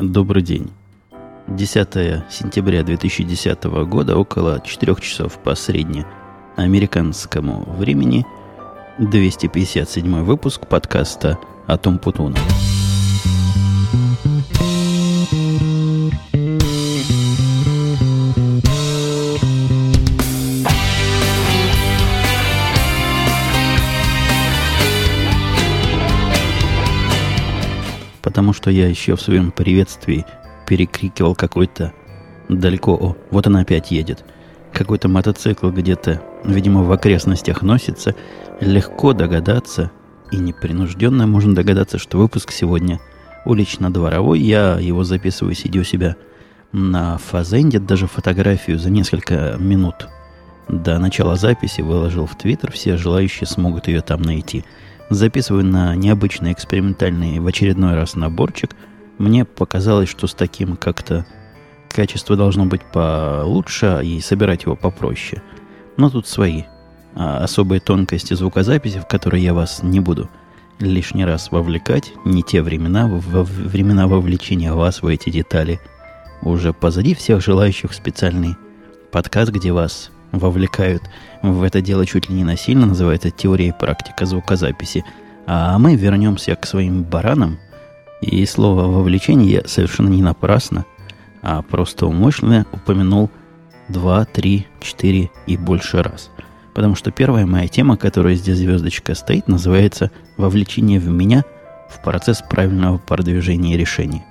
Добрый день. 10 сентября 2010 года, около 4 часов по среднеамериканскому времени, 257 выпуск подкаста о Том Путуна. Потому что я еще в своем приветствии перекрикивал какой-то далеко, о, вот она опять едет. Какой-то мотоцикл где-то, видимо, в окрестностях носится. Легко догадаться, и непринужденно можно догадаться, что выпуск сегодня улично-дворовой. Я его записываю, сидя у себя на фазенде, даже фотографию за несколько минут до начала записи выложил в Твиттер. Все желающие смогут ее там найти. Записываю на необычный экспериментальный в очередной раз наборчик – мне показалось, что с таким как-то качество должно быть получше и собирать его попроще. Но тут свои а особые тонкости звукозаписи, в которые я вас не буду лишний раз вовлекать. Не те времена, во времена вовлечения вас в эти детали. Уже позади всех желающих специальный подкаст, где вас вовлекают в это дело чуть ли не насильно, называется «Теория и практика звукозаписи». А мы вернемся к своим баранам – и слово «вовлечение» я совершенно не напрасно, а просто умышленно упомянул 2, 3, 4 и больше раз. Потому что первая моя тема, которая здесь звездочка стоит, называется «Вовлечение в меня в процесс правильного продвижения решений».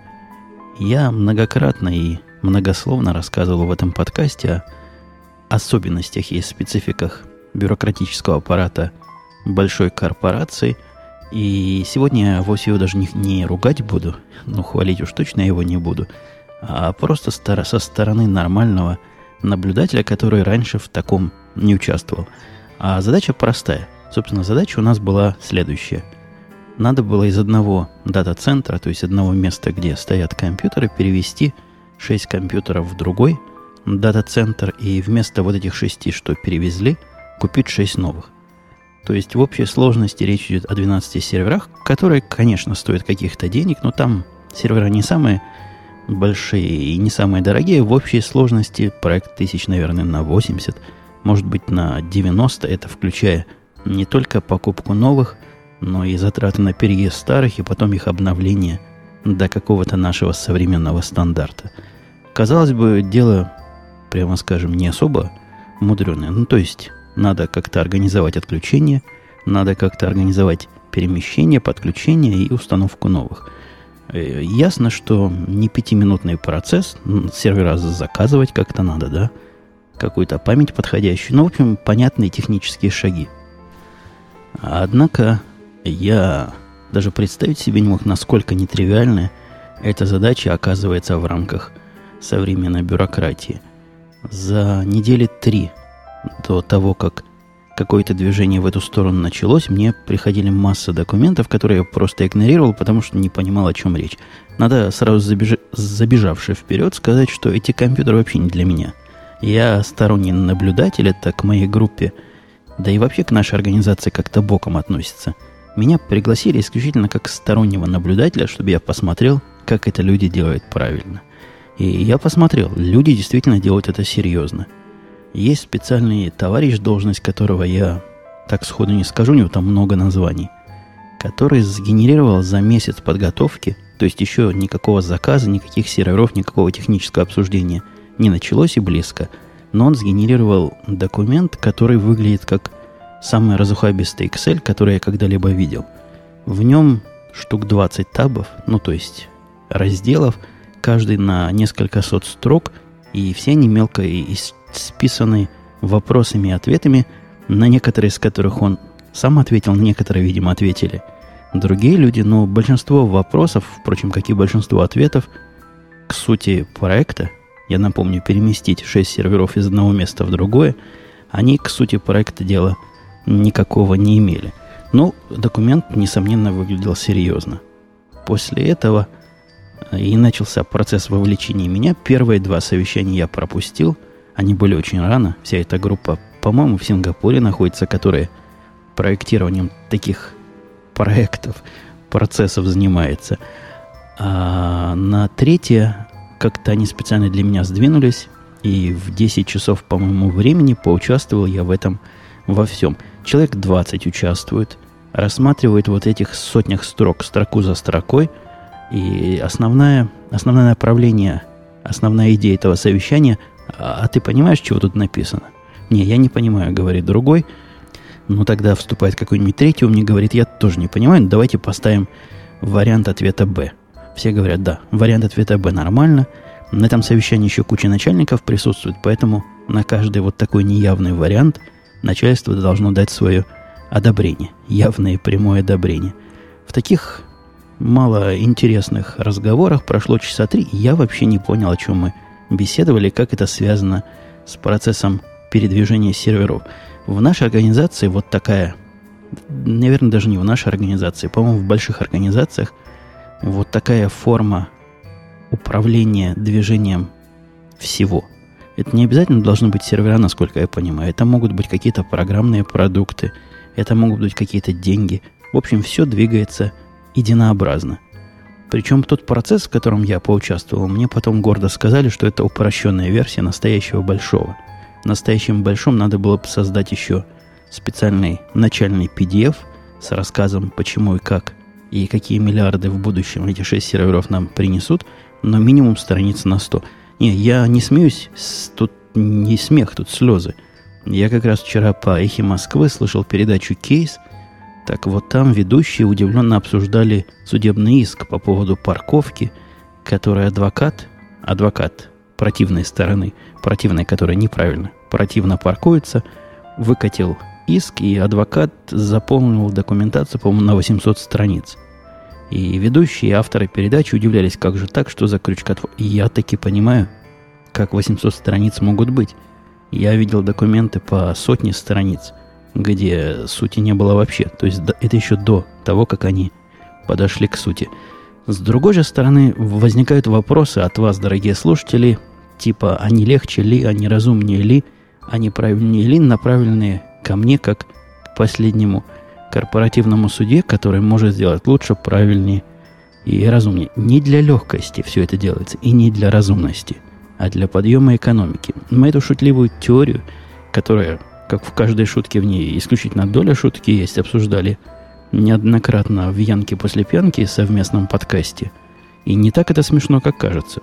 Я многократно и многословно рассказывал в этом подкасте о особенностях и спецификах бюрократического аппарата большой корпорации – и сегодня я вовсе его даже не, не ругать буду, ну, хвалить уж точно его не буду, а просто стар, со стороны нормального наблюдателя, который раньше в таком не участвовал. А задача простая. Собственно, задача у нас была следующая. Надо было из одного дата-центра, то есть одного места, где стоят компьютеры, перевести 6 компьютеров в другой дата-центр, и вместо вот этих шести, что перевезли, купить 6 новых. То есть в общей сложности речь идет о 12 серверах, которые, конечно, стоят каких-то денег, но там сервера не самые большие и не самые дорогие. В общей сложности проект тысяч, наверное, на 80, может быть, на 90. Это включая не только покупку новых, но и затраты на переезд старых и потом их обновление до какого-то нашего современного стандарта. Казалось бы, дело, прямо скажем, не особо мудреное. Ну, то есть надо как-то организовать отключение, надо как-то организовать перемещение, подключение и установку новых. Э, ясно, что не пятиминутный процесс, сервера заказывать как-то надо, да? Какую-то память подходящую. Ну, в общем, понятные технические шаги. Однако я даже представить себе не мог, насколько нетривиальная эта задача оказывается в рамках современной бюрократии. За недели три до того, как какое-то движение в эту сторону началось, мне приходили масса документов, которые я просто игнорировал, потому что не понимал, о чем речь. Надо сразу забеж... забежавши вперед сказать, что эти компьютеры вообще не для меня. Я сторонний наблюдатель, это к моей группе, да и вообще к нашей организации как-то боком относится. Меня пригласили исключительно как стороннего наблюдателя, чтобы я посмотрел, как это люди делают правильно. И я посмотрел, люди действительно делают это серьезно – есть специальный товарищ, должность которого я так сходу не скажу, у него там много названий, который сгенерировал за месяц подготовки, то есть еще никакого заказа, никаких серверов, никакого технического обсуждения не началось и близко, но он сгенерировал документ, который выглядит как самый разухабистый Excel, который я когда-либо видел. В нем штук 20 табов, ну то есть разделов, каждый на несколько сот строк, и все они мелко списаны вопросами и ответами, на некоторые из которых он сам ответил, на некоторые, видимо, ответили другие люди, но большинство вопросов, впрочем, как и большинство ответов, к сути проекта, я напомню, переместить 6 серверов из одного места в другое, они к сути проекта дела никакого не имели. Но документ, несомненно, выглядел серьезно. После этого и начался процесс вовлечения меня. Первые два совещания я пропустил – они были очень рано. Вся эта группа, по-моему, в Сингапуре находится, которая проектированием таких проектов, процессов занимается. А на третье как-то они специально для меня сдвинулись, и в 10 часов, по моему времени, поучаствовал я в этом во всем. Человек 20 участвует, рассматривает вот этих сотнях строк, строку за строкой, и основное, основное направление, основная идея этого совещания, а, а ты понимаешь, чего тут написано? Не, я не понимаю, говорит другой. Ну, тогда вступает какой-нибудь третий, он мне говорит, я тоже не понимаю, давайте поставим вариант ответа «Б». Все говорят, да, вариант ответа «Б» нормально. На этом совещании еще куча начальников присутствует, поэтому на каждый вот такой неявный вариант начальство должно дать свое одобрение, явное и прямое одобрение. В таких мало интересных разговорах прошло часа три, и я вообще не понял, о чем мы беседовали, как это связано с процессом передвижения серверов. В нашей организации вот такая, наверное, даже не в нашей организации, по-моему, в больших организациях вот такая форма управления движением всего. Это не обязательно должны быть сервера, насколько я понимаю. Это могут быть какие-то программные продукты, это могут быть какие-то деньги. В общем, все двигается единообразно. Причем тот процесс, в котором я поучаствовал, мне потом гордо сказали, что это упрощенная версия настоящего большого. В настоящем большом надо было бы создать еще специальный начальный PDF с рассказом, почему и как, и какие миллиарды в будущем эти шесть серверов нам принесут, но минимум страниц на 100. Не, я не смеюсь, тут не смех, тут слезы. Я как раз вчера по эхе Москвы слышал передачу «Кейс», так вот там ведущие удивленно обсуждали судебный иск по поводу парковки, который адвокат, адвокат противной стороны, противной, которая неправильно, противно паркуется, выкатил иск, и адвокат заполнил документацию, по-моему, на 800 страниц. И ведущие и авторы передачи удивлялись, как же так, что за крючкотвор. Я таки понимаю, как 800 страниц могут быть. Я видел документы по сотне страниц где сути не было вообще. То есть это еще до того, как они подошли к сути. С другой же стороны, возникают вопросы от вас, дорогие слушатели, типа, а не легче ли, а не разумнее ли, а не правильнее ли, направленные ко мне, как к последнему корпоративному суде, который может сделать лучше, правильнее и разумнее. Не для легкости все это делается, и не для разумности, а для подъема экономики. Мы эту шутливую теорию, которая как в каждой шутке в ней исключительно доля шутки есть, обсуждали неоднократно в Янке после пьянки совместном подкасте. И не так это смешно, как кажется.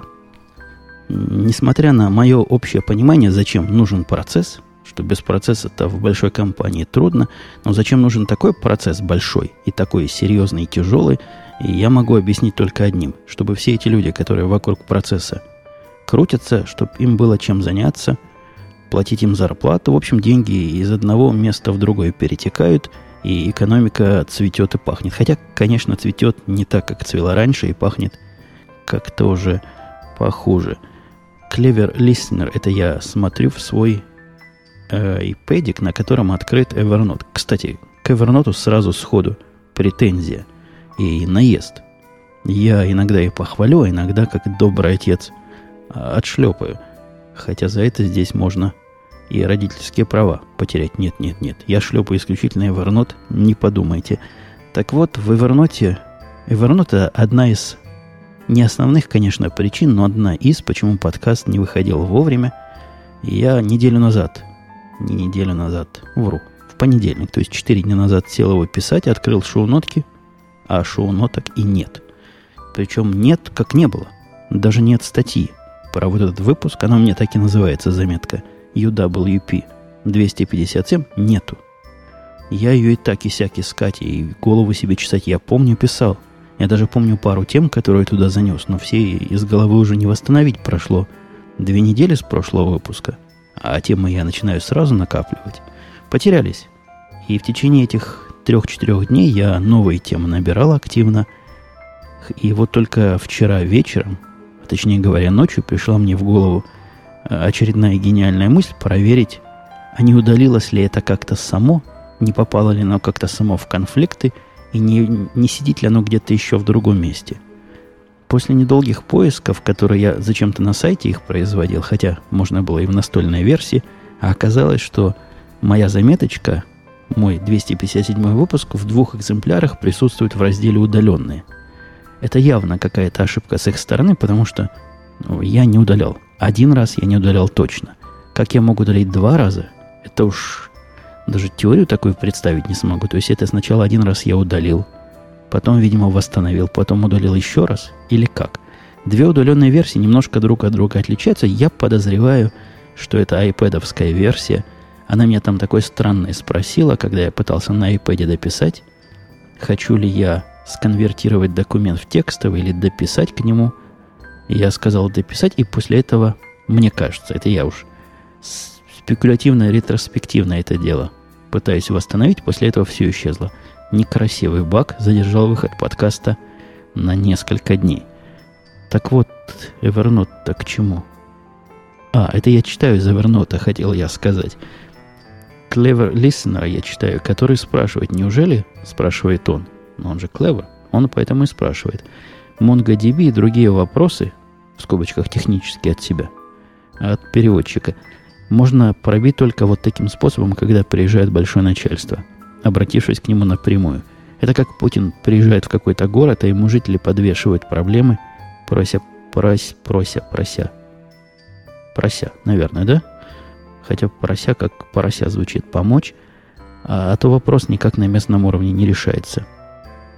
Несмотря на мое общее понимание, зачем нужен процесс, что без процесса-то в большой компании трудно, но зачем нужен такой процесс большой и такой серьезный и тяжелый, я могу объяснить только одним, чтобы все эти люди, которые вокруг процесса крутятся, чтобы им было чем заняться – платить им зарплату. В общем, деньги из одного места в другое перетекают, и экономика цветет и пахнет. Хотя, конечно, цветет не так, как цвела раньше, и пахнет как-то уже похуже. Clever Listener, это я смотрю в свой э, iPad, на котором открыт Evernote. Кстати, к Evernote сразу сходу претензия и наезд. Я иногда и похвалю, а иногда, как добрый отец, отшлепаю. Хотя за это здесь можно и родительские права потерять. Нет, нет, нет. Я шлепаю исключительно Evernote, не подумайте. Так вот, в Evernote... Evernote одна из не основных, конечно, причин, но одна из, почему подкаст не выходил вовремя. я неделю назад, не неделю назад, вру, в понедельник, то есть 4 дня назад сел его писать, открыл шоу-нотки, а шоу-ноток и нет. Причем нет, как не было. Даже нет статьи про вот этот выпуск, она у меня так и называется, заметка, UWP 257, нету. Я ее и так и сяк искать, и голову себе чесать, я помню, писал. Я даже помню пару тем, которые я туда занес, но все из головы уже не восстановить прошло. Две недели с прошлого выпуска, а темы я начинаю сразу накапливать. Потерялись. И в течение этих трех-четырех дней я новые темы набирал активно. И вот только вчера вечером точнее говоря, ночью пришла мне в голову э, очередная гениальная мысль проверить, а не удалилось ли это как-то само, не попало ли оно как-то само в конфликты, и не, не сидит ли оно где-то еще в другом месте. После недолгих поисков, которые я зачем-то на сайте их производил, хотя можно было и в настольной версии, а оказалось, что моя заметочка, мой 257 выпуск в двух экземплярах присутствует в разделе «Удаленные». Это явно какая-то ошибка с их стороны, потому что ну, я не удалял. Один раз я не удалял точно. Как я могу удалить два раза, это уж даже теорию такую представить не смогу. То есть это сначала один раз я удалил, потом, видимо, восстановил, потом удалил еще раз, или как? Две удаленные версии немножко друг от друга отличаются. Я подозреваю, что это айпэдовская версия. Она меня там такой странной спросила, когда я пытался на iPad дописать, хочу ли я сконвертировать документ в текстовый или дописать к нему. Я сказал дописать, и после этого, мне кажется, это я уж спекулятивно, ретроспективно это дело пытаюсь восстановить, после этого все исчезло. Некрасивый баг задержал выход подкаста на несколько дней. Так вот, Evernote-то к чему? А, это я читаю из Evernote, хотел я сказать. Clever Listener я читаю, который спрашивает, неужели, спрашивает он, но он же clever, он поэтому и спрашивает, MongoDB и другие вопросы, в скобочках технические от себя, от переводчика – можно пробить только вот таким способом, когда приезжает большое начальство, обратившись к нему напрямую. Это как Путин приезжает в какой-то город, а ему жители подвешивают проблемы, прося, прося, прося, прося. Прося, наверное, да? Хотя прося, как порося звучит, помочь, а, а то вопрос никак на местном уровне не решается.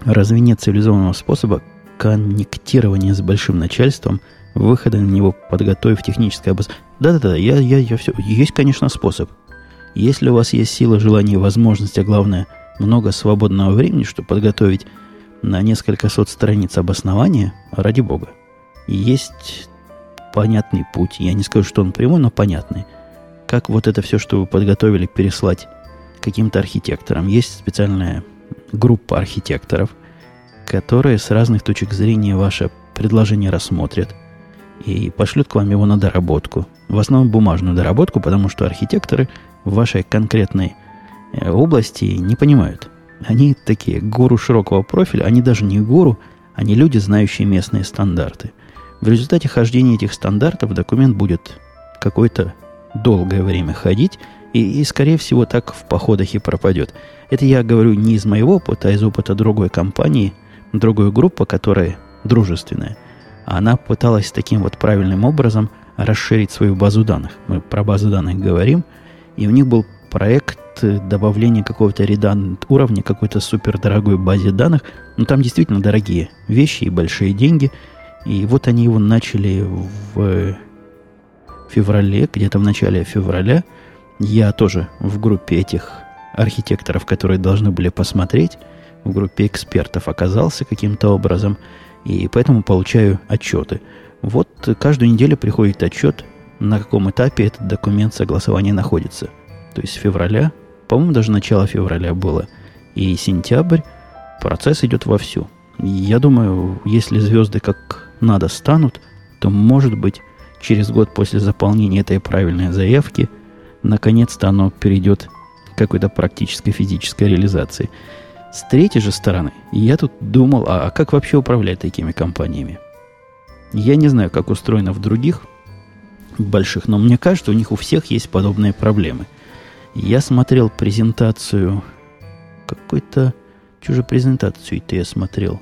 Разве нет цивилизованного способа коннектирования с большим начальством – выхода на него, подготовив техническое обоснование. Да-да-да, я, я, я все. Есть, конечно, способ. Если у вас есть сила, желание и возможность, а главное, много свободного времени, чтобы подготовить на несколько сот страниц обоснования, ради бога. Есть понятный путь. Я не скажу, что он прямой, но понятный. Как вот это все, что вы подготовили, переслать каким-то архитекторам. Есть специальная группа архитекторов, которые с разных точек зрения ваше предложение рассмотрят – и пошлют к вам его на доработку. В основном бумажную доработку, потому что архитекторы в вашей конкретной э, области не понимают. Они такие гуру широкого профиля, они даже не гуру, они люди, знающие местные стандарты. В результате хождения этих стандартов документ будет какое-то долгое время ходить, и, и, скорее всего, так в походах и пропадет. Это я говорю не из моего опыта, а из опыта другой компании, другой группы, которая дружественная – она пыталась таким вот правильным образом расширить свою базу данных. Мы про базу данных говорим, и у них был проект добавления какого-то реданд уровня, какой-то супердорогой базе данных. Но там действительно дорогие вещи и большие деньги. И вот они его начали в феврале, где-то в начале февраля. Я тоже в группе этих архитекторов, которые должны были посмотреть, в группе экспертов оказался каким-то образом – и поэтому получаю отчеты. Вот каждую неделю приходит отчет, на каком этапе этот документ согласования находится. То есть февраля, по-моему, даже начало февраля было, и сентябрь, процесс идет вовсю. Я думаю, если звезды как надо станут, то, может быть, через год после заполнения этой правильной заявки, наконец-то оно перейдет какой-то практической физической реализации. С третьей же стороны, я тут думал, а, а как вообще управлять такими компаниями? Я не знаю, как устроено в других больших, но мне кажется, у них у всех есть подобные проблемы. Я смотрел презентацию какой-то... Чужую презентацию это я смотрел.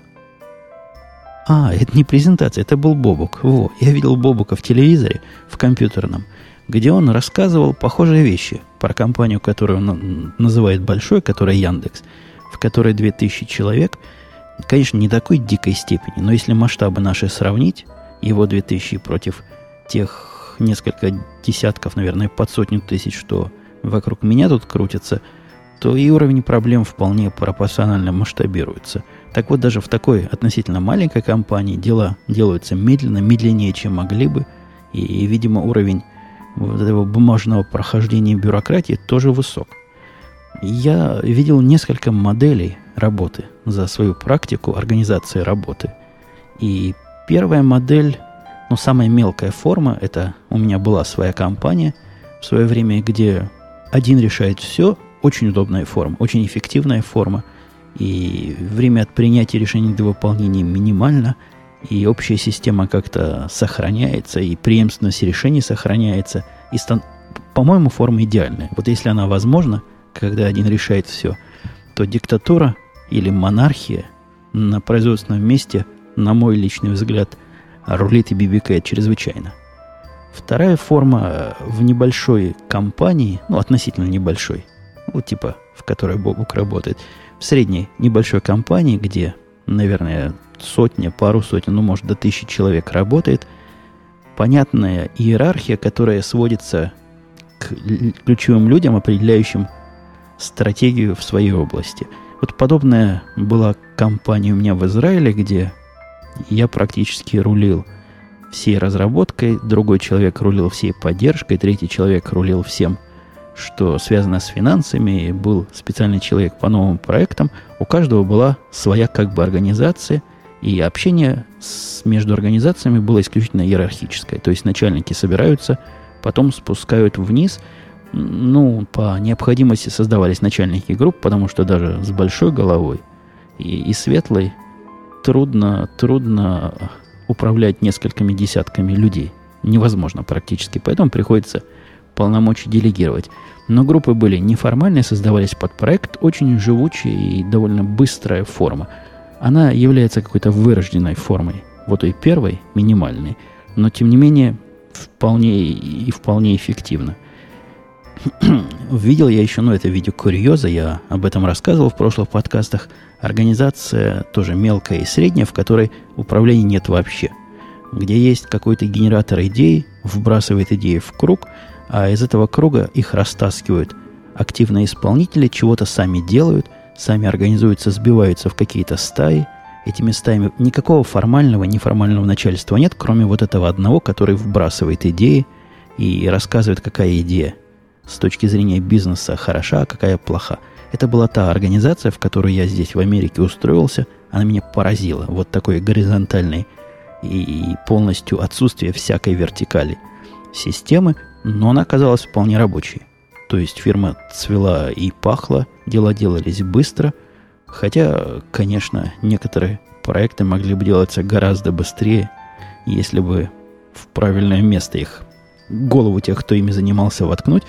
А, это не презентация, это был Бобук. Во, я видел Бобука в телевизоре, в компьютерном, где он рассказывал похожие вещи про компанию, которую он называет большой, которая Яндекс – в которой 2000 человек, конечно, не такой дикой степени, но если масштабы наши сравнить, его 2000 против тех несколько десятков, наверное, под сотню тысяч, что вокруг меня тут крутятся, то и уровень проблем вполне пропорционально масштабируется. Так вот, даже в такой относительно маленькой компании дела делаются медленно, медленнее, чем могли бы, и, видимо, уровень вот этого бумажного прохождения бюрократии тоже высок. Я видел несколько моделей работы за свою практику организации работы. И первая модель, ну, самая мелкая форма, это у меня была своя компания в свое время, где один решает все, очень удобная форма, очень эффективная форма, и время от принятия решений до выполнения минимально, и общая система как-то сохраняется, и преемственность решений сохраняется, и, стан... по-моему, форма идеальная. Вот если она возможна – когда один решает все, то диктатура или монархия на производственном месте на мой личный взгляд, рулит и BBK чрезвычайно. Вторая форма э, в небольшой компании, ну, относительно небольшой, ну, типа, в которой Бобук работает, в средней небольшой компании, где, наверное, сотня, пару сотен, ну, может, до тысячи человек работает, понятная иерархия, которая сводится к ключевым людям, определяющим стратегию в своей области. Вот подобная была компания у меня в Израиле, где я практически рулил всей разработкой, другой человек рулил всей поддержкой, третий человек рулил всем, что связано с финансами, был специальный человек по новым проектам. У каждого была своя как бы организация, и общение с, между организациями было исключительно иерархическое. То есть начальники собираются, потом спускают вниз – ну, по необходимости создавались начальники групп, потому что даже с большой головой и, и светлой трудно, трудно управлять несколькими десятками людей. Невозможно практически, поэтому приходится полномочия делегировать. Но группы были неформальные, создавались под проект, очень живучие и довольно быстрая форма. Она является какой-то вырожденной формой, вот той первой, минимальной, но тем не менее вполне и вполне эффективно – Видел я еще, ну, это видео курьеза, я об этом рассказывал в прошлых подкастах. Организация тоже мелкая и средняя, в которой управления нет вообще. Где есть какой-то генератор идей, вбрасывает идеи в круг, а из этого круга их растаскивают активные исполнители, чего-то сами делают, сами организуются, сбиваются в какие-то стаи. Этими стаями никакого формального, неформального начальства нет, кроме вот этого одного, который вбрасывает идеи и рассказывает, какая идея с точки зрения бизнеса хороша, а какая плоха. Это была та организация, в которую я здесь в Америке устроился. Она меня поразила. Вот такой горизонтальной и полностью отсутствие всякой вертикали системы, но она оказалась вполне рабочей. То есть фирма цвела и пахла, дела делались быстро, хотя, конечно, некоторые проекты могли бы делаться гораздо быстрее, если бы в правильное место их, голову тех, кто ими занимался, воткнуть.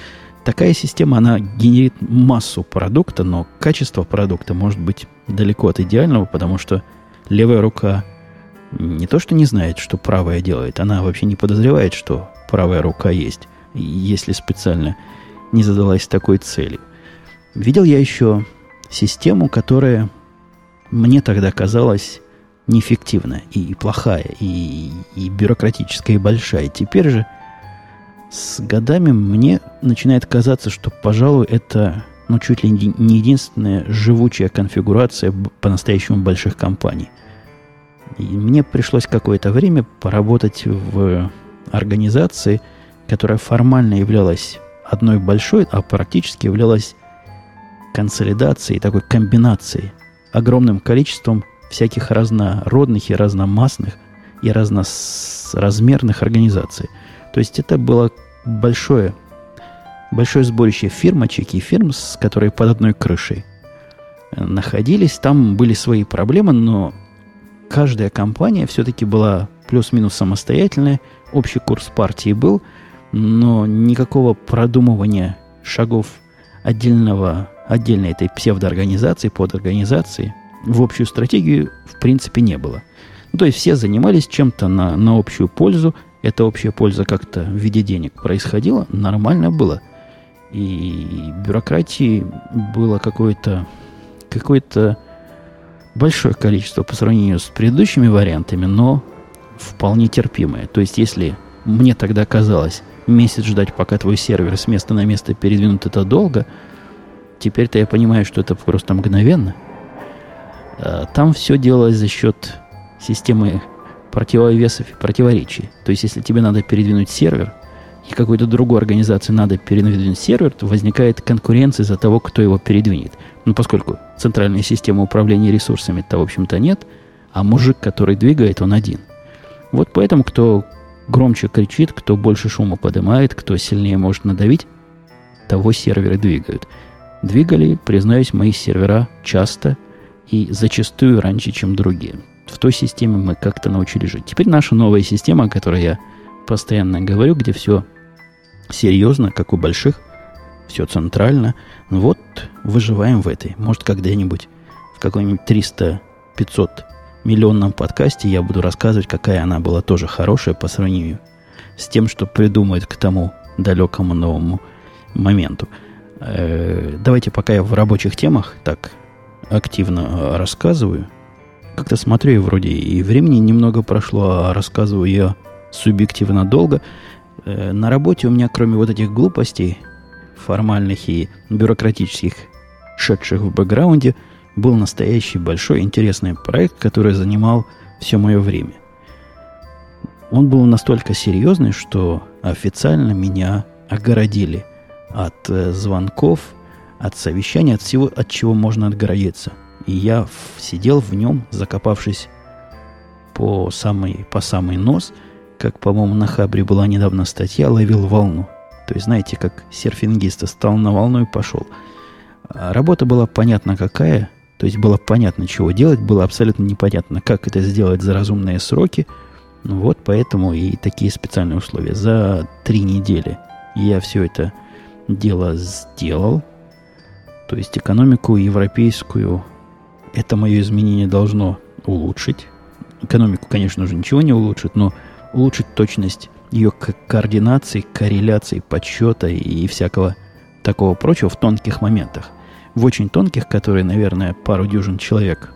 Такая система, она генерит массу продукта, но качество продукта может быть далеко от идеального, потому что левая рука не то что не знает, что правая делает, она вообще не подозревает, что правая рука есть, если специально не задалась такой целью. Видел я еще систему, которая мне тогда казалась неэффективная и плохая, и, и бюрократическая, и большая. Теперь же с годами мне начинает казаться, что, пожалуй, это ну, чуть ли не единственная живучая конфигурация по-настоящему больших компаний. И мне пришлось какое-то время поработать в организации, которая формально являлась одной большой, а практически являлась консолидацией, такой комбинацией, огромным количеством всяких разнородных и разномастных и разноразмерных организаций – то есть это было большое, большое сборище фирмочек и фирм, с которые под одной крышей находились. Там были свои проблемы, но каждая компания все-таки была плюс-минус самостоятельная. Общий курс партии был, но никакого продумывания шагов отдельного, отдельной этой псевдоорганизации, подорганизации в общую стратегию в принципе не было. то есть все занимались чем-то на, на общую пользу, эта общая польза как-то в виде денег происходила, нормально было. И бюрократии было какое-то какое-то большое количество по сравнению с предыдущими вариантами, но вполне терпимое. То есть, если мне тогда казалось, месяц ждать, пока твой сервер с места на место передвинут, это долго, теперь-то я понимаю, что это просто мгновенно. А там все делалось за счет системы противовесов и противоречий. То есть, если тебе надо передвинуть сервер, и какой-то другой организации надо передвинуть сервер, то возникает конкуренция за того, кто его передвинет. Ну, поскольку центральной системы управления ресурсами-то, в общем-то, нет, а мужик, который двигает, он один. Вот поэтому, кто громче кричит, кто больше шума поднимает, кто сильнее может надавить, того серверы двигают. Двигали, признаюсь, мои сервера часто и зачастую раньше, чем другие в той системе мы как-то научились жить. Теперь наша новая система, о которой я постоянно говорю, где все серьезно, как у больших, все центрально. Ну вот выживаем в этой. Может, когда-нибудь в какой-нибудь 300-500 миллионном подкасте я буду рассказывать, какая она была тоже хорошая по сравнению с тем, что придумает к тому далекому новому моменту. Э, давайте пока я в рабочих темах так активно рассказываю. Как-то смотрю, и вроде и времени немного прошло, а рассказываю я субъективно долго. Э, на работе у меня, кроме вот этих глупостей, формальных и бюрократических, шедших в бэкграунде, был настоящий большой интересный проект, который занимал все мое время. Он был настолько серьезный, что официально меня огородили от э, звонков, от совещаний, от всего, от чего можно отгородиться. И я сидел в нем, закопавшись по самый, по самый нос, как, по-моему, на Хабре была недавно статья, ловил волну. То есть, знаете, как серфингист стал на волну и пошел. Работа была понятна какая, то есть было понятно, чего делать, было абсолютно непонятно, как это сделать за разумные сроки. Ну вот поэтому и такие специальные условия. За три недели я все это дело сделал. То есть экономику европейскую это мое изменение должно улучшить. Экономику, конечно же, ничего не улучшит, но улучшить точность ее координации, корреляции, подсчета и всякого такого прочего в тонких моментах в очень тонких, которые, наверное, пару дюжин человек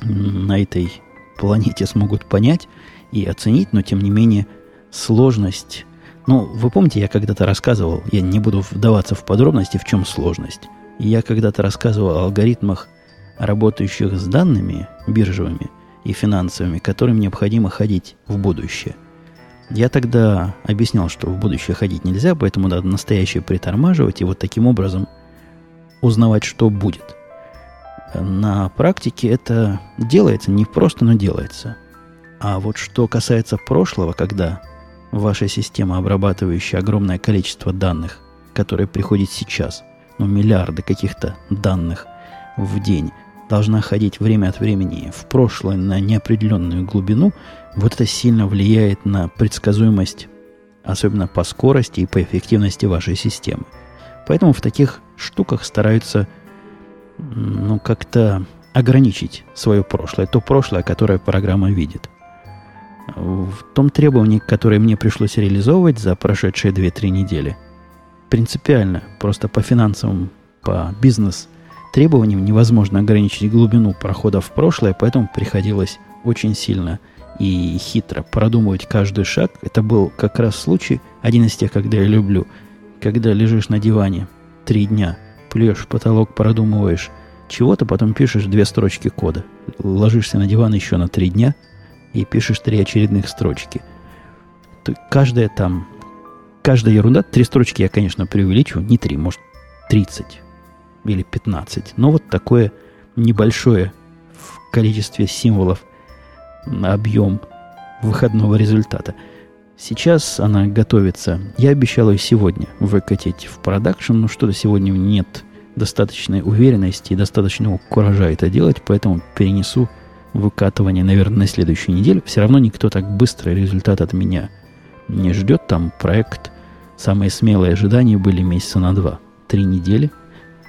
на этой планете смогут понять и оценить, но тем не менее сложность. Ну, вы помните, я когда-то рассказывал, я не буду вдаваться в подробности, в чем сложность. Я когда-то рассказывал о алгоритмах, работающих с данными биржевыми и финансовыми, которым необходимо ходить в будущее. Я тогда объяснял, что в будущее ходить нельзя, поэтому надо настоящее притормаживать, и вот таким образом – узнавать, что будет. На практике это делается, не просто, но делается. А вот что касается прошлого, когда ваша система, обрабатывающая огромное количество данных, которые приходят сейчас, ну, миллиарды каких-то данных в день, должна ходить время от времени в прошлое на неопределенную глубину, вот это сильно влияет на предсказуемость, особенно по скорости и по эффективности вашей системы. Поэтому в таких штуках стараются ну, как-то ограничить свое прошлое, то прошлое, которое программа видит. В том требовании, которое мне пришлось реализовывать за прошедшие 2-3 недели, принципиально, просто по финансовым, по бизнес требованиям невозможно ограничить глубину прохода в прошлое, поэтому приходилось очень сильно и хитро продумывать каждый шаг. Это был как раз случай, один из тех, когда я люблю, когда лежишь на диване три дня – плюешь в потолок, продумываешь чего-то, потом пишешь две строчки кода. Ложишься на диван еще на три дня и пишешь три очередных строчки. То каждая там, каждая ерунда, три строчки я, конечно, преувеличиваю, не три, может, 30 или 15. Но вот такое небольшое в количестве символов объем выходного результата – Сейчас она готовится. Я обещал ее сегодня выкатить в продакшн, но что-то сегодня нет достаточной уверенности и достаточного куража это делать, поэтому перенесу выкатывание, наверное, на следующую неделю. Все равно никто так быстро результат от меня не ждет. Там проект, самые смелые ожидания были месяца на два. Три недели,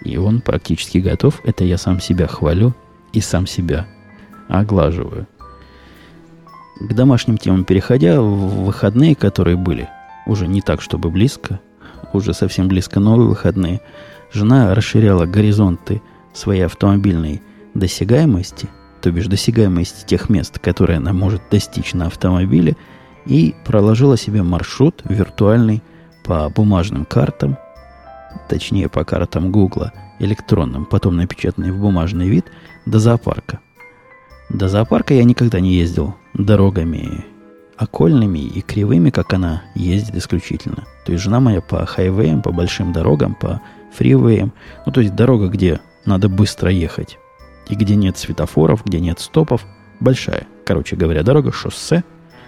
и он практически готов. Это я сам себя хвалю и сам себя оглаживаю. К домашним темам переходя, в выходные, которые были, уже не так, чтобы близко, уже совсем близко новые выходные, жена расширяла горизонты своей автомобильной досягаемости, то бишь досягаемости тех мест, которые она может достичь на автомобиле, и проложила себе маршрут виртуальный по бумажным картам, точнее по картам Гугла, электронным, потом напечатанный в бумажный вид, до зоопарка. До зоопарка я никогда не ездил дорогами окольными и кривыми, как она ездит исключительно. То есть жена моя по хайвеям, по большим дорогам, по фривеям. Ну, то есть дорога, где надо быстро ехать. И где нет светофоров, где нет стопов. Большая, короче говоря, дорога, шоссе.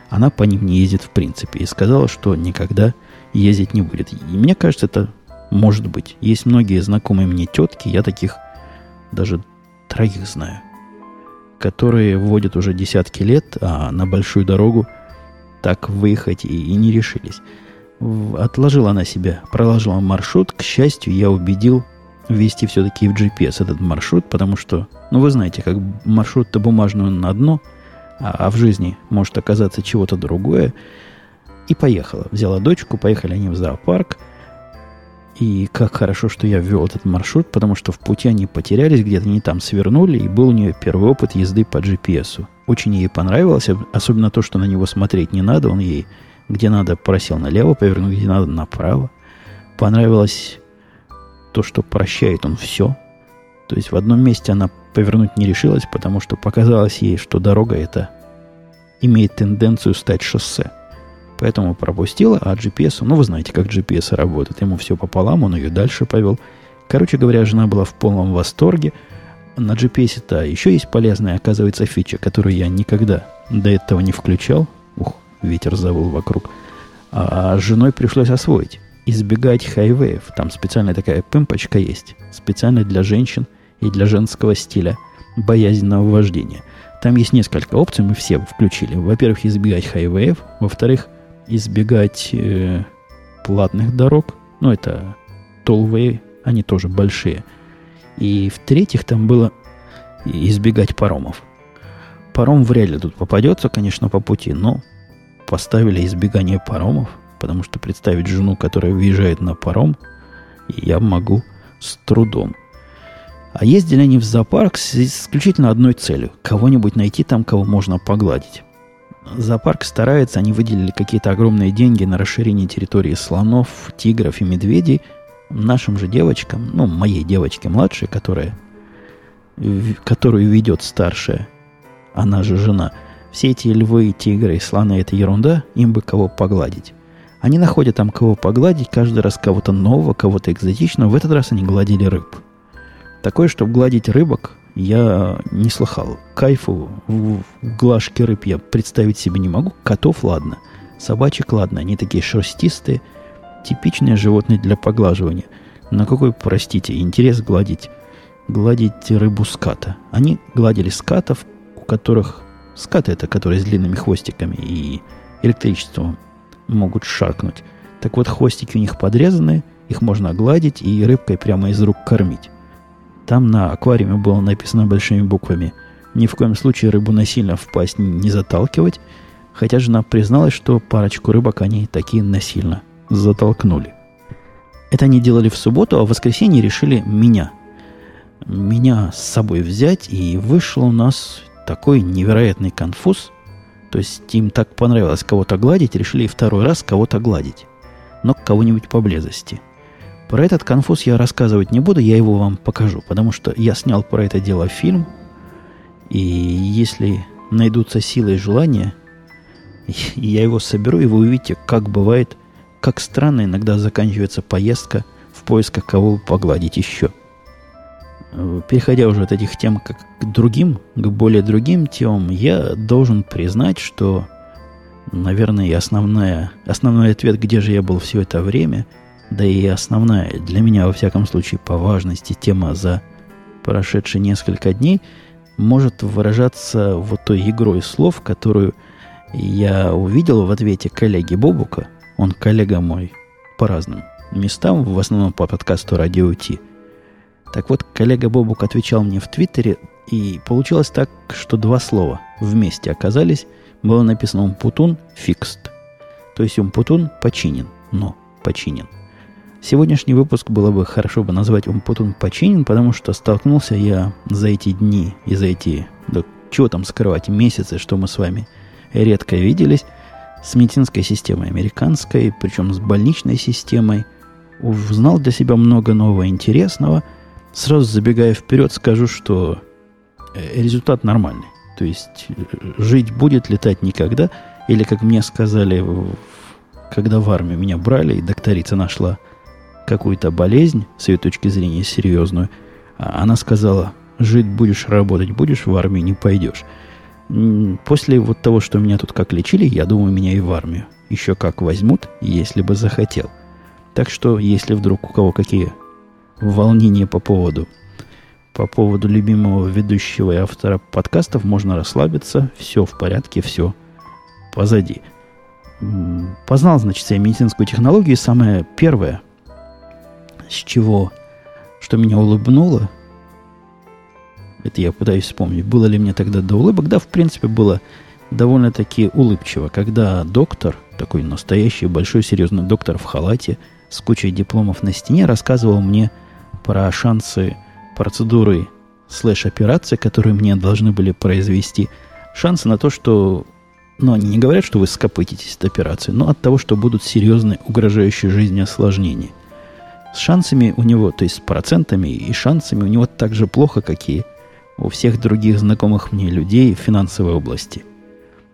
Она по ним не ездит в принципе. И сказала, что никогда ездить не будет. И мне кажется, это может быть. Есть многие знакомые мне тетки, я таких даже троих знаю которые вводят уже десятки лет, а на большую дорогу так выехать и, и не решились. Отложила она себя, проложила маршрут. К счастью, я убедил ввести все-таки в GPS этот маршрут, потому что, ну, вы знаете, как маршрут-то бумажный на одно, а, а в жизни может оказаться чего-то другое. И поехала. Взяла дочку, поехали они в зоопарк. И как хорошо, что я ввел этот маршрут, потому что в пути они потерялись, где-то не там свернули, и был у нее первый опыт езды по GPS. Очень ей понравилось, особенно то, что на него смотреть не надо, он ей где надо просел налево, повернул, где надо направо. Понравилось то, что прощает он все. То есть в одном месте она повернуть не решилась, потому что показалось ей, что дорога эта имеет тенденцию стать шоссе. Поэтому пропустила, а GPS, ну вы знаете, как GPS работает. Ему все пополам, он ее дальше повел. Короче говоря, жена была в полном восторге. На GPS-то еще есть полезная, оказывается, фича, которую я никогда до этого не включал. Ух, ветер завыл вокруг. А с женой пришлось освоить. Избегать хайвеев. Там специальная такая пымпочка есть. Специально для женщин и для женского стиля боязненного вождения. Там есть несколько опций, мы все включили. Во-первых, избегать хайвеев. Во-вторых, избегать э, платных дорог. Ну, это толвые, они тоже большие. И в-третьих, там было избегать паромов. Паром вряд ли тут попадется, конечно, по пути, но поставили избегание паромов, потому что представить жену, которая въезжает на паром, я могу с трудом. А ездили они в зоопарк с исключительно одной целью – кого-нибудь найти там, кого можно погладить. Зоопарк старается, они выделили какие-то огромные деньги на расширение территории слонов, тигров и медведей. Нашим же девочкам, ну, моей девочке младшей, которая, которую ведет старшая, она же жена, все эти львы, тигры и слоны – это ерунда, им бы кого погладить. Они находят там кого погладить, каждый раз кого-то нового, кого-то экзотичного. В этот раз они гладили рыб. Такое, чтобы гладить рыбок, я не слыхал. Кайфу в глажке рыб я представить себе не могу. Котов, ладно. Собачек, ладно. Они такие шерстистые. Типичные животные для поглаживания. На какой, простите, интерес гладить? Гладить рыбу ската. Они гладили скатов, у которых... Скаты это, которые с длинными хвостиками и электричеством могут шаркнуть. Так вот, хвостики у них подрезаны, их можно гладить и рыбкой прямо из рук кормить. Там на аквариуме было написано большими буквами «Ни в коем случае рыбу насильно в пасть не заталкивать», хотя жена призналась, что парочку рыбок они такие насильно затолкнули. Это они делали в субботу, а в воскресенье решили меня. Меня с собой взять, и вышел у нас такой невероятный конфуз. То есть им так понравилось кого-то гладить, решили второй раз кого-то гладить. Но кого-нибудь поблизости. Про этот конфуз я рассказывать не буду, я его вам покажу, потому что я снял про это дело фильм, и если найдутся силы и желания, я его соберу, и вы увидите, как бывает, как странно иногда заканчивается поездка в поисках кого погладить еще. Переходя уже от этих тем как к другим, к более другим темам, я должен признать, что, наверное, основная, основной ответ, где же я был все это время – да и основная для меня, во всяком случае, по важности тема за прошедшие несколько дней может выражаться вот той игрой слов, которую я увидел в ответе коллеги Бобука. Он коллега мой по разным местам, в основном по подкасту «Радио Ти». Так вот, коллега Бобук отвечал мне в Твиттере, и получилось так, что два слова вместе оказались. Было написано «Умпутун фикст». То есть Умпутун починен, но починен. Сегодняшний выпуск было бы хорошо бы назвать Умпутун починен, потому что столкнулся я за эти дни и за эти, да чего там скрывать, месяцы, что мы с вами редко виделись, с медицинской системой американской, причем с больничной системой. Узнал для себя много нового интересного. Сразу забегая вперед, скажу, что э, результат нормальный. То есть э, жить будет, летать никогда. Или, как мне сказали, когда в армию меня брали, и докторица нашла какую-то болезнь, с ее точки зрения серьезную, а она сказала, жить будешь, работать будешь, в армию не пойдешь. После вот того, что меня тут как лечили, я думаю, меня и в армию еще как возьмут, если бы захотел. Так что, если вдруг у кого какие волнения по поводу по поводу любимого ведущего и автора подкастов, можно расслабиться, все в порядке, все позади. Познал, значит, я медицинскую технологию, самое первое, с чего что меня улыбнуло, это я пытаюсь вспомнить, было ли мне тогда до улыбок, да, в принципе, было довольно-таки улыбчиво, когда доктор, такой настоящий, большой, серьезный доктор в халате, с кучей дипломов на стене, рассказывал мне про шансы процедуры слэш-операции, которые мне должны были произвести. Шансы на то, что... Ну, они не говорят, что вы скопытитесь от операции, но от того, что будут серьезные, угрожающие жизни осложнения. С шансами у него, то есть с процентами и шансами у него так же плохо, как и у всех других знакомых мне людей в финансовой области.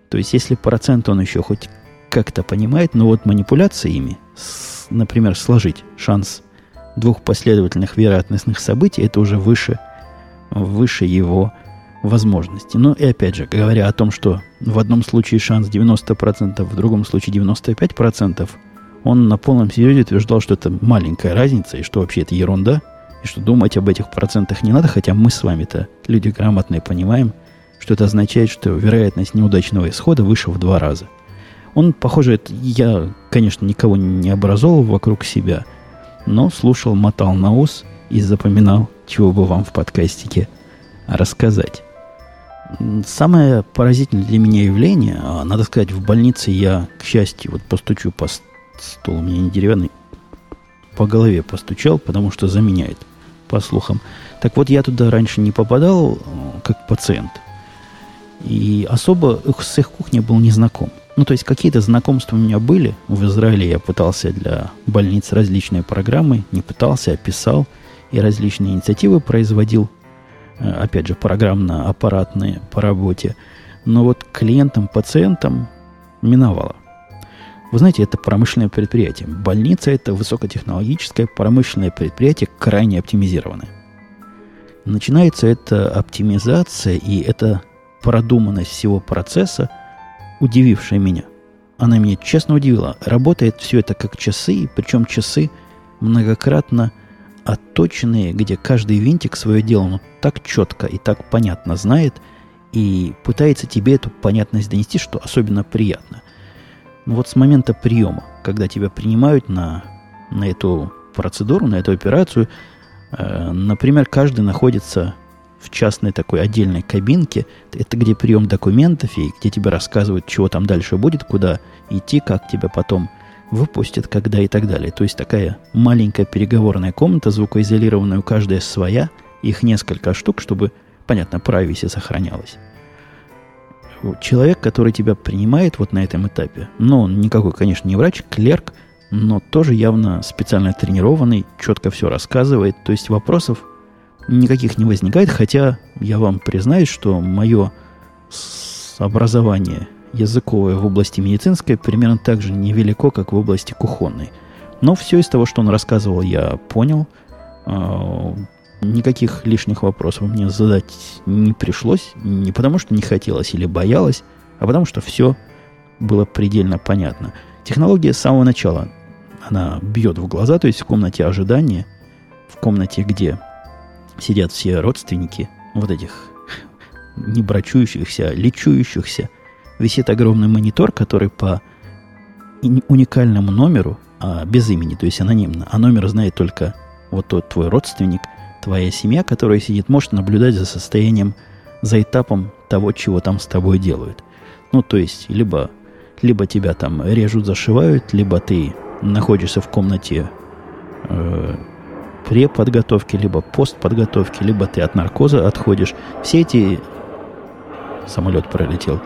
То есть, если процент он еще хоть как-то понимает, но вот манипуляция ими, с, например, сложить шанс двух последовательных вероятностных событий, это уже выше, выше его возможности. Ну и опять же, говоря о том, что в одном случае шанс 90%, в другом случае 95%, он на полном серьезе утверждал, что это маленькая разница, и что вообще это ерунда – и что думать об этих процентах не надо, хотя мы с вами-то, люди грамотные, понимаем, что это означает, что вероятность неудачного исхода выше в два раза. Он, похоже, это, я, конечно, никого не образовал вокруг себя, но слушал, мотал на ус и запоминал, чего бы вам в подкастике рассказать. Самое поразительное для меня явление, а, надо сказать, в больнице я, к счастью, вот постучу по столу, у меня не деревянный, по голове постучал, потому что заменяет – по слухам. Так вот, я туда раньше не попадал э, как пациент. И особо с их кухней был не знаком. Ну, то есть какие-то знакомства у меня были. В Израиле я пытался для больниц различные программы. Не пытался, а писал. И различные инициативы производил. Э, опять же, программно-аппаратные по работе. Но вот клиентам, пациентам миновало. Вы знаете, это промышленное предприятие. Больница – это высокотехнологическое промышленное предприятие, крайне оптимизированное. Начинается эта оптимизация и эта продуманность всего процесса, удивившая меня. Она меня честно удивила. Работает все это как часы, причем часы многократно отточенные, где каждый винтик свое дело ну, так четко и так понятно знает, и пытается тебе эту понятность донести, что особенно приятно – ну вот с момента приема, когда тебя принимают на, на эту процедуру, на эту операцию, э, например, каждый находится в частной такой отдельной кабинке. Это где прием документов и где тебе рассказывают, чего там дальше будет, куда идти, как тебя потом выпустят, когда и так далее. То есть такая маленькая переговорная комната, звукоизолированная, у каждая своя, их несколько штук, чтобы, понятно, privacy сохранялось человек, который тебя принимает вот на этом этапе, но он никакой, конечно, не врач, клерк, но тоже явно специально тренированный, четко все рассказывает, то есть вопросов никаких не возникает, хотя я вам признаюсь, что мое образование языковое в области медицинской примерно так же невелико, как в области кухонной. Но все из того, что он рассказывал, я понял. Никаких лишних вопросов мне задать не пришлось. Не потому, что не хотелось или боялась, а потому, что все было предельно понятно. Технология с самого начала, она бьет в глаза, то есть в комнате ожидания, в комнате, где сидят все родственники вот этих не брачующихся, а лечующихся, висит огромный монитор, который по уникальному номеру, а без имени, то есть анонимно, а номер знает только вот тот твой родственник – твоя семья, которая сидит, может наблюдать за состоянием, за этапом того, чего там с тобой делают. Ну, то есть, либо, либо тебя там режут, зашивают, либо ты находишься в комнате э, преподготовки, либо постподготовки, либо ты от наркоза отходишь. Все эти... Самолет пролетел.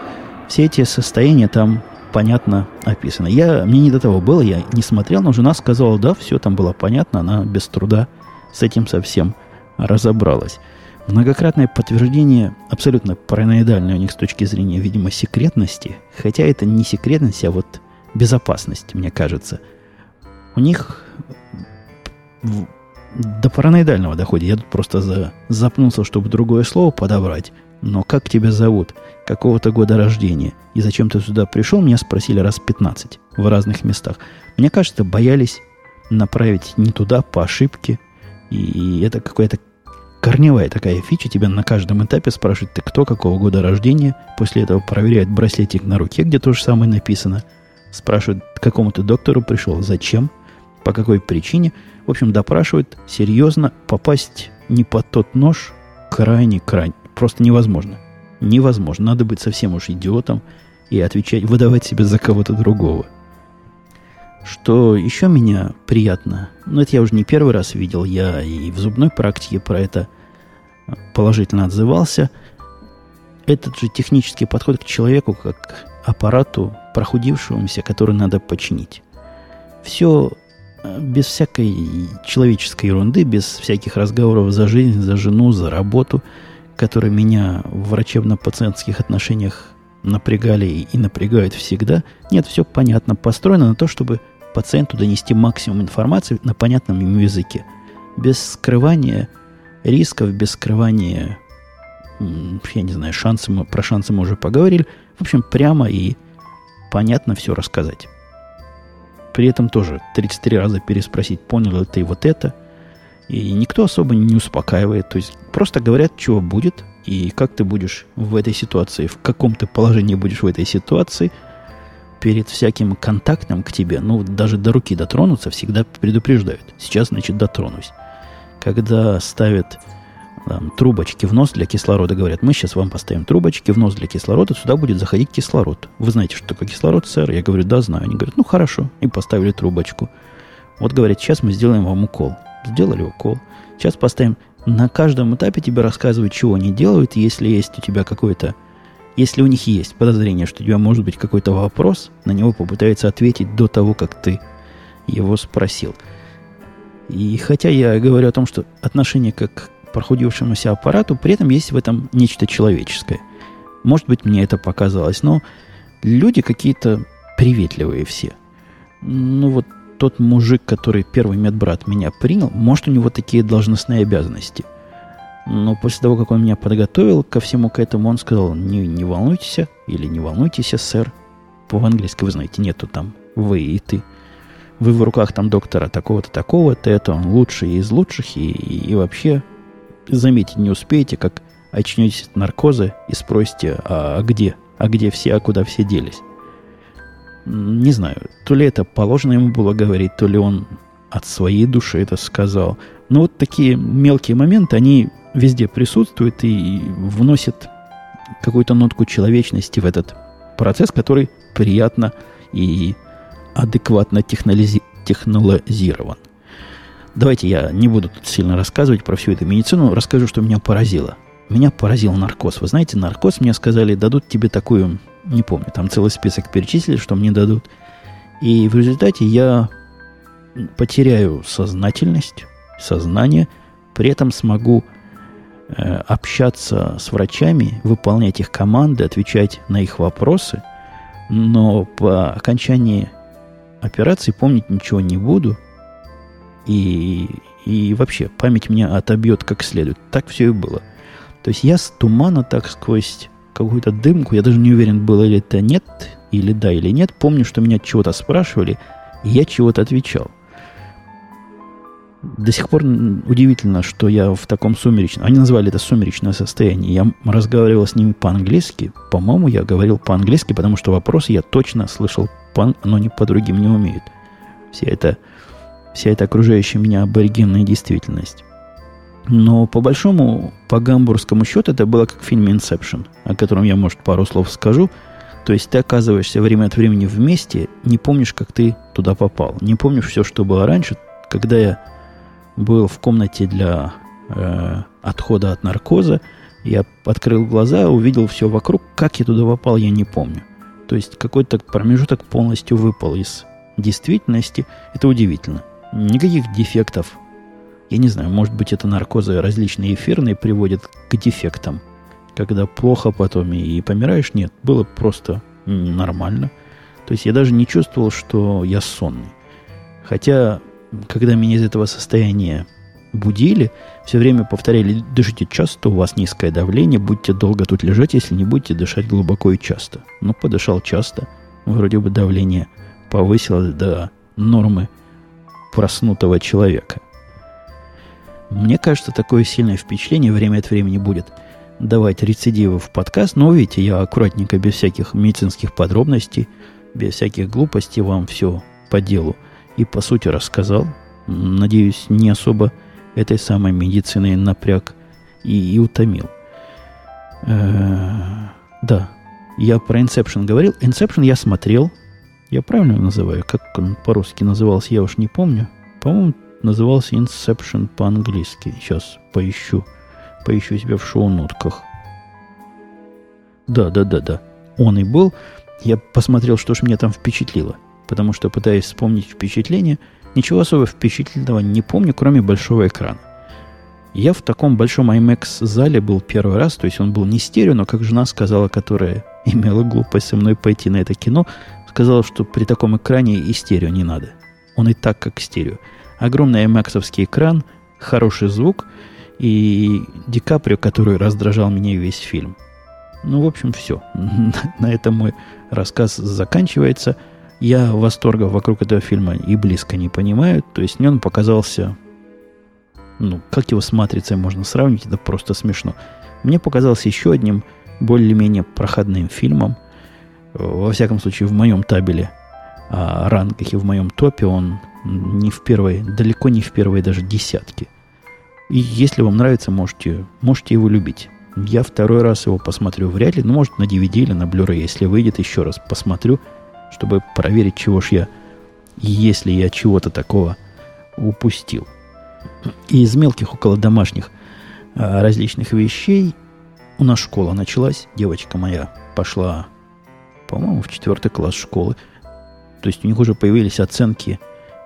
Все эти состояния там понятно описаны. Я, мне не до того было, я не смотрел, но жена сказала, да, все там было понятно, она без труда с этим совсем разобралась. Многократное подтверждение абсолютно параноидальное у них с точки зрения, видимо, секретности, хотя это не секретность, а вот безопасность, мне кажется. У них до параноидального доходит. Я тут просто за, запнулся, чтобы другое слово подобрать. Но как тебя зовут? Какого-то года рождения? И зачем ты сюда пришел? Меня спросили раз 15 в разных местах. Мне кажется, боялись направить не туда по ошибке, и это какая-то корневая такая фича. Тебя на каждом этапе спрашивают, ты кто, какого года рождения. После этого проверяют браслетик на руке, где то же самое написано. Спрашивают, к какому ты доктору пришел, зачем. по какой причине. В общем, допрашивают серьезно. Попасть не под тот нож крайне-крайне. Просто невозможно. Невозможно. Надо быть совсем уж идиотом и отвечать, выдавать себя за кого-то другого. Что еще меня приятно, ну это я уже не первый раз видел, я и в зубной практике про это положительно отзывался. Этот же технический подход к человеку, как аппарату, прохудившемуся, который надо починить. Все э, без всякой человеческой ерунды, без всяких разговоров за жизнь, за жену, за работу, которые меня в врачебно-пациентских отношениях напрягали и напрягают всегда. Нет, все понятно. Построено на то, чтобы пациенту донести максимум информации на понятном ему языке. Без скрывания рисков, без скрывания, я не знаю, шансы, мы, про шансы мы уже поговорили. В общем, прямо и понятно все рассказать. При этом тоже 33 раза переспросить, понял ли ты вот это. И никто особо не успокаивает. То есть просто говорят, чего будет, и как ты будешь в этой ситуации, в каком ты положении будешь в этой ситуации – перед всяким контактом к тебе, ну, даже до руки дотронуться, всегда предупреждают. Сейчас, значит, дотронусь. Когда ставят там, трубочки в нос для кислорода, говорят, мы сейчас вам поставим трубочки в нос для кислорода, сюда будет заходить кислород. Вы знаете, что такое кислород, сэр? Я говорю, да, знаю. Они говорят, ну, хорошо. И поставили трубочку. Вот, говорят, сейчас мы сделаем вам укол. Сделали укол. Сейчас поставим... На каждом этапе тебе рассказывают, чего они делают. Если есть у тебя какой-то если у них есть подозрение, что у тебя может быть какой-то вопрос, на него попытаются ответить до того, как ты его спросил. И хотя я говорю о том, что отношение как к прохудившемуся аппарату, при этом есть в этом нечто человеческое. Может быть, мне это показалось, но люди какие-то приветливые все. Ну вот тот мужик, который первый медбрат меня принял, может, у него такие должностные обязанности – но после того, как он меня подготовил ко всему к этому, он сказал, не, не волнуйтесь, или не волнуйтесь, сэр. По-английски, вы знаете, нету там вы и ты. Вы в руках там доктора такого-то, такого-то, это он лучший из лучших, и, и, и вообще заметить не успеете, как очнетесь от наркоза и спросите, а, а где? А где все, а куда все делись? Не знаю, то ли это положено ему было говорить, то ли он от своей души это сказал. Но вот такие мелкие моменты, они везде присутствует и вносит какую-то нотку человечности в этот процесс, который приятно и адекватно технолизи- технологизирован. Давайте я не буду тут сильно рассказывать про всю эту медицину, расскажу, что меня поразило. Меня поразил наркоз. Вы знаете, наркоз мне сказали, дадут тебе такую, не помню, там целый список перечислили, что мне дадут. И в результате я потеряю сознательность, сознание, при этом смогу общаться с врачами, выполнять их команды, отвечать на их вопросы, но по окончании операции помнить ничего не буду. И, и вообще, память меня отобьет как следует. Так все и было. То есть я с тумана так сквозь какую-то дымку, я даже не уверен, было ли это нет, или да, или нет, помню, что меня чего-то спрашивали, и я чего-то отвечал до сих пор удивительно, что я в таком сумеречном... Они назвали это сумеречное состояние. Я разговаривал с ними по-английски. По-моему, я говорил по-английски, потому что вопросы я точно слышал, но не по другим не умеют. Вся эта, вся эта окружающая меня аборигенная действительность. Но по большому, по гамбургскому счету, это было как в фильме «Инсепшн», о котором я, может, пару слов скажу. То есть ты оказываешься время от времени вместе, не помнишь, как ты туда попал. Не помнишь все, что было раньше. Когда я был в комнате для э, отхода от наркоза. Я открыл глаза, увидел все вокруг. Как я туда попал, я не помню. То есть какой-то промежуток полностью выпал из действительности. Это удивительно. Никаких дефектов. Я не знаю, может быть, это наркозы различные эфирные приводят к дефектам. Когда плохо потом и помираешь, нет, было просто нормально. То есть я даже не чувствовал, что я сонный. Хотя когда меня из этого состояния будили, все время повторяли, дышите часто, у вас низкое давление, будьте долго тут лежать, если не будете дышать глубоко и часто. Ну, подышал часто, вроде бы давление повысилось до нормы проснутого человека. Мне кажется, такое сильное впечатление время от времени будет давать рецидивы в подкаст. Но видите, я аккуратненько, без всяких медицинских подробностей, без всяких глупостей вам все по делу и по сути рассказал. Надеюсь, не особо этой самой медициной напряг и, и утомил. Э-э- да, я про Inception говорил. Inception я смотрел. Я правильно называю? Как он по-русски назывался, я уж не помню. По-моему, назывался Inception по-английски. Сейчас поищу. Поищу себя в шоу-нотках. Да, да, да, да. Он и был. Я посмотрел, что ж меня там впечатлило. Потому что, пытаясь вспомнить впечатление, ничего особо впечатлительного не помню, кроме большого экрана. Я в таком большом IMAX-зале был первый раз, то есть он был не стерео, но, как жена сказала, которая имела глупость со мной пойти на это кино, сказала, что при таком экране и стерео не надо. Он и так, как стерео. Огромный imax экран, хороший звук и Ди Каприо, который раздражал меня весь фильм. Ну, в общем, все. На этом мой рассказ заканчивается. Я восторга вокруг этого фильма и близко не понимаю. То есть мне он показался... Ну, как его с «Матрицей» можно сравнить, это просто смешно. Мне показался еще одним более-менее проходным фильмом. Во всяком случае, в моем табеле о ранках и в моем топе он не в первой, далеко не в первой даже десятке. И если вам нравится, можете, можете его любить. Я второй раз его посмотрю вряд ли, но может на DVD или на Blu-ray, если выйдет, еще раз посмотрю, чтобы проверить, чего ж я, если я чего-то такого упустил. И из мелких около домашних а, различных вещей у нас школа началась, девочка моя пошла, по-моему, в четвертый класс школы. То есть у них уже появились оценки,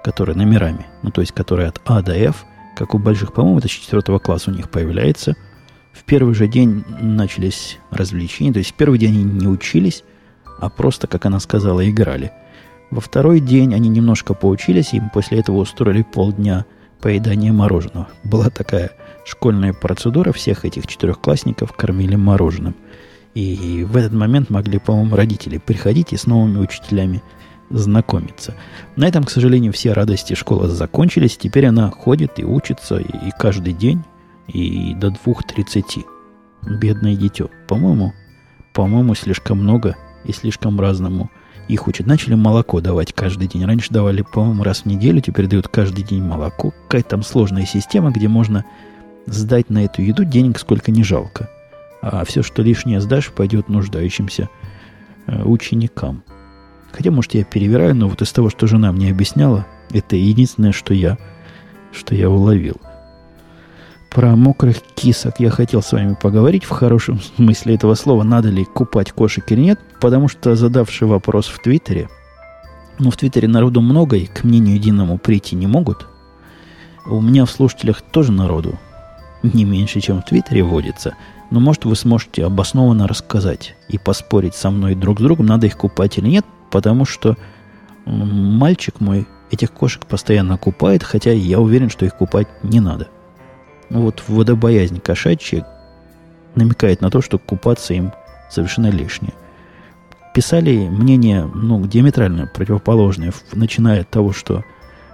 которые номерами, ну то есть которые от А до F, как у больших, по-моему, это с четвертого класса у них появляется – в первый же день начались развлечения. То есть в первый день они не учились, а просто, как она сказала, играли. Во второй день они немножко поучились, и после этого устроили полдня поедания мороженого. Была такая школьная процедура, всех этих четырехклассников кормили мороженым. И в этот момент могли, по-моему, родители приходить и с новыми учителями знакомиться. На этом, к сожалению, все радости школы закончились. Теперь она ходит и учится, и каждый день и до двух тридцати. Бедное дитё. По-моему, по-моему, слишком много и слишком разному их учат. Начали молоко давать каждый день. Раньше давали, по-моему, раз в неделю, теперь дают каждый день молоко. Какая-то там сложная система, где можно сдать на эту еду денег сколько не жалко. А все, что лишнее сдашь, пойдет нуждающимся э, ученикам. Хотя, может, я перевираю, но вот из того, что жена мне объясняла, это единственное, что я, что я уловил – про мокрых кисок я хотел с вами поговорить в хорошем смысле этого слова, надо ли купать кошек или нет, потому что задавший вопрос в Твиттере, ну, в Твиттере народу много, и к мнению единому прийти не могут. У меня в слушателях тоже народу не меньше, чем в Твиттере водится. Но, может, вы сможете обоснованно рассказать и поспорить со мной друг с другом, надо их купать или нет, потому что мальчик мой этих кошек постоянно купает, хотя я уверен, что их купать не надо – ну, вот водобоязнь кошачья намекает на то, что купаться им совершенно лишнее. Писали мнение, ну, диаметрально противоположное, начиная от того, что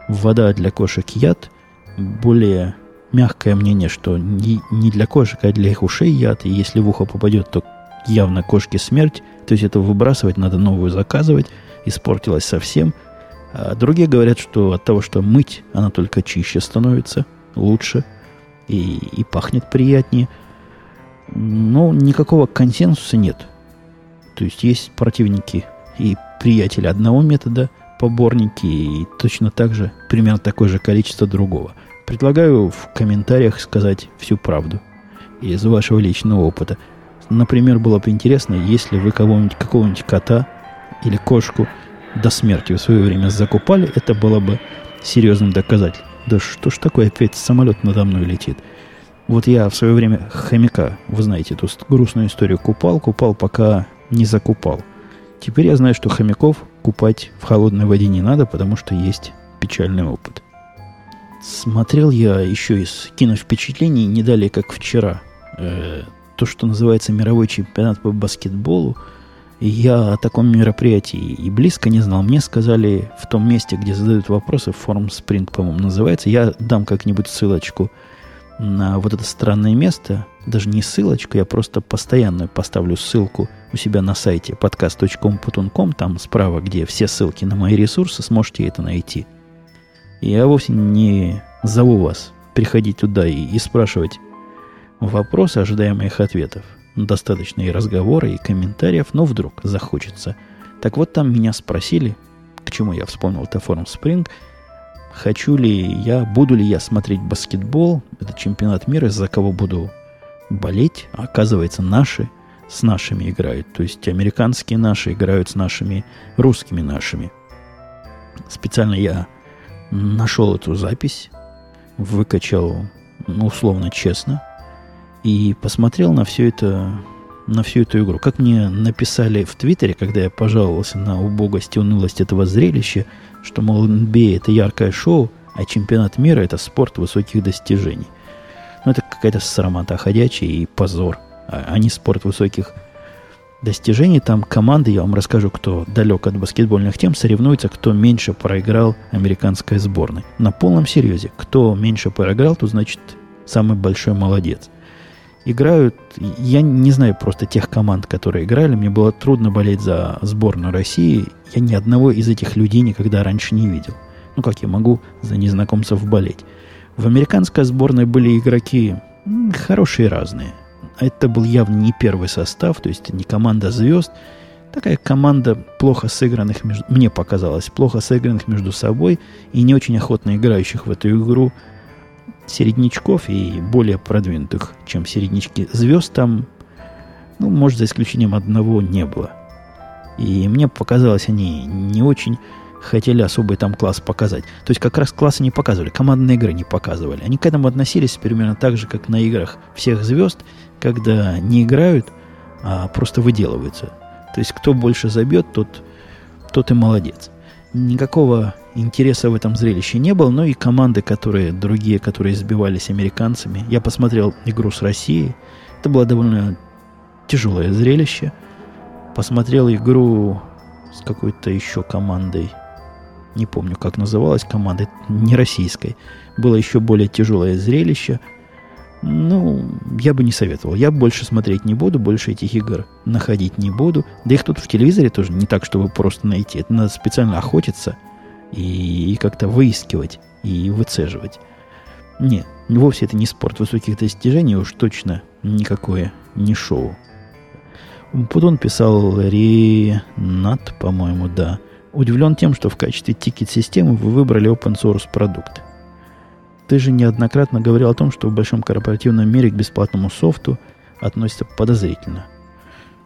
вода для кошек яд, более мягкое мнение, что не, для кошек, а для их ушей яд, и если в ухо попадет, то явно кошке смерть, то есть это выбрасывать, надо новую заказывать, испортилась совсем. А другие говорят, что от того, что мыть, она только чище становится, лучше – и, и пахнет приятнее. Но никакого консенсуса нет. То есть есть противники и приятели одного метода, поборники, и точно так же, примерно такое же количество другого. Предлагаю в комментариях сказать всю правду из вашего личного опыта. Например, было бы интересно, если вы кого-нибудь, какого-нибудь кота или кошку до смерти в свое время закупали, это было бы серьезным доказательством. Да что ж такое, опять самолет надо мной летит. Вот я в свое время хомяка, вы знаете эту грустную историю, купал, купал, пока не закупал. Теперь я знаю, что хомяков купать в холодной воде не надо, потому что есть печальный опыт. Смотрел я еще из киновпечатлений не далее, как вчера. Э, то, что называется мировой чемпионат по баскетболу – я о таком мероприятии и близко не знал. Мне сказали в том месте, где задают вопросы, форум Spring, по-моему, называется. Я дам как-нибудь ссылочку на вот это странное место. Даже не ссылочку, я просто постоянно поставлю ссылку у себя на сайте podcast.com.com. Там справа, где все ссылки на мои ресурсы, сможете это найти. Я вовсе не зову вас приходить туда и, и спрашивать вопросы, ожидая моих ответов. Достаточно и разговора, и комментариев, но вдруг захочется. Так вот, там меня спросили, к чему я вспомнил это форум Spring, хочу ли я, буду ли я смотреть баскетбол, это чемпионат мира, за кого буду болеть, а оказывается, наши с нашими играют. То есть американские наши играют с нашими русскими нашими. Специально я нашел эту запись, выкачал, ну, условно, честно, и посмотрел на все это, на всю эту игру. Как мне написали в Твиттере, когда я пожаловался на убогость и унылость этого зрелища, что, мол, NBA это яркое шоу, а чемпионат мира это спорт высоких достижений. Ну, это какая-то срамота ходячая и позор, а, а не спорт высоких достижений. Там команды, я вам расскажу, кто далек от баскетбольных тем, соревнуются, кто меньше проиграл американской сборной. На полном серьезе. Кто меньше проиграл, то значит самый большой молодец играют, я не знаю просто тех команд, которые играли, мне было трудно болеть за сборную России, я ни одного из этих людей никогда раньше не видел. Ну как я могу за незнакомцев болеть? В американской сборной были игроки хорошие разные. Это был явно не первый состав, то есть не команда звезд, такая команда плохо сыгранных, мне показалось, плохо сыгранных между собой и не очень охотно играющих в эту игру середнячков и более продвинутых, чем середнячки звезд там, ну, может, за исключением одного не было. И мне показалось, они не очень хотели особый там класс показать. То есть как раз классы не показывали, командные игры не показывали. Они к этому относились примерно так же, как на играх всех звезд, когда не играют, а просто выделываются. То есть кто больше забьет, тот, тот и молодец. Никакого интереса в этом зрелище не было, но и команды, которые другие, которые избивались американцами. Я посмотрел игру с Россией. Это было довольно тяжелое зрелище. Посмотрел игру с какой-то еще командой. Не помню, как называлась команда, не российской. Было еще более тяжелое зрелище. Ну, я бы не советовал. Я больше смотреть не буду, больше этих игр находить не буду. Да их тут в телевизоре тоже не так, чтобы просто найти. Это надо специально охотиться – и, и как-то выискивать и выцеживать. Не, вовсе это не спорт высоких достижений, уж точно никакое не шоу. Путон писал Ренат, по-моему, да. Удивлен тем, что в качестве тикет-системы вы выбрали open source продукт. Ты же неоднократно говорил о том, что в большом корпоративном мире к бесплатному софту относятся подозрительно.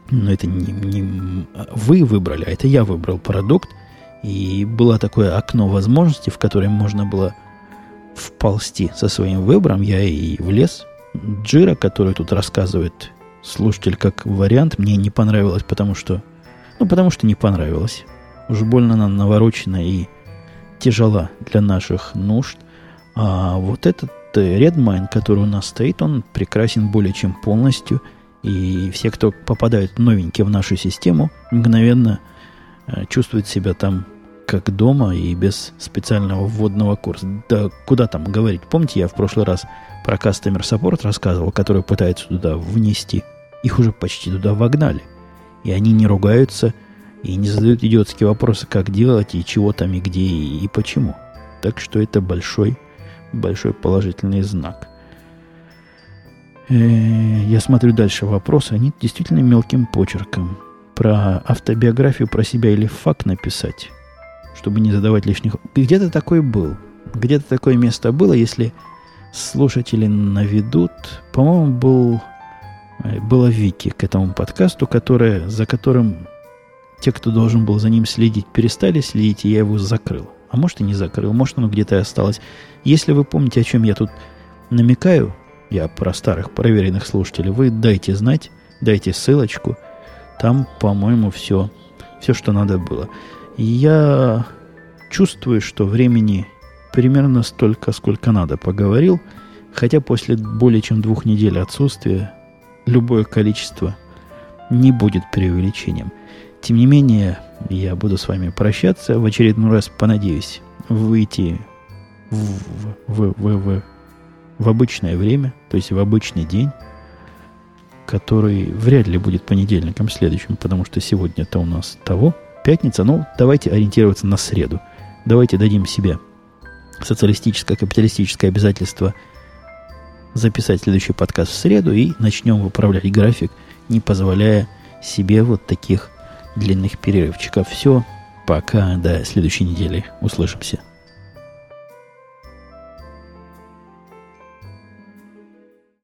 Но это не, не вы выбрали, а это я выбрал продукт, и было такое окно возможностей, в которое можно было вползти со своим выбором. Я и влез. Джира, который тут рассказывает слушатель как вариант, мне не понравилось, потому что... Ну, потому что не понравилось. Уж больно она наворочена и тяжела для наших нужд. А вот этот Redmine, который у нас стоит, он прекрасен более чем полностью. И все, кто попадают новенькие в нашу систему, мгновенно Э, чувствует себя там как дома и без специального вводного курса. Да куда там говорить? Помните, я в прошлый раз про Customer Support рассказывал, который пытается туда внести. Их уже почти туда вогнали. И они не ругаются и не задают идиотские вопросы, как делать и чего там и где и, и почему. Так что это большой, большой положительный знак. Э, я смотрю дальше вопросы. Они действительно мелким почерком про автобиографию про себя или факт написать, чтобы не задавать лишних... Где-то такой был. Где-то такое место было, если слушатели наведут. По-моему, был, э, было Вики к этому подкасту, которое, за которым те, кто должен был за ним следить, перестали следить, и я его закрыл. А может и не закрыл, может оно где-то и осталось. Если вы помните, о чем я тут намекаю, я про старых проверенных слушателей, вы дайте знать, дайте ссылочку – там, по-моему, все, все, что надо было. Я чувствую, что времени примерно столько, сколько надо поговорил, хотя после более чем двух недель отсутствия любое количество не будет преувеличением. Тем не менее, я буду с вами прощаться. В очередной раз понадеюсь выйти в, в, в, в, в обычное время, то есть в обычный день, который вряд ли будет понедельником следующим, потому что сегодня это у нас того, пятница, ну, давайте ориентироваться на среду. Давайте дадим себе социалистическое, капиталистическое обязательство записать следующий подкаст в среду и начнем выправлять график, не позволяя себе вот таких длинных перерывчиков. Все, пока до следующей недели. Услышимся.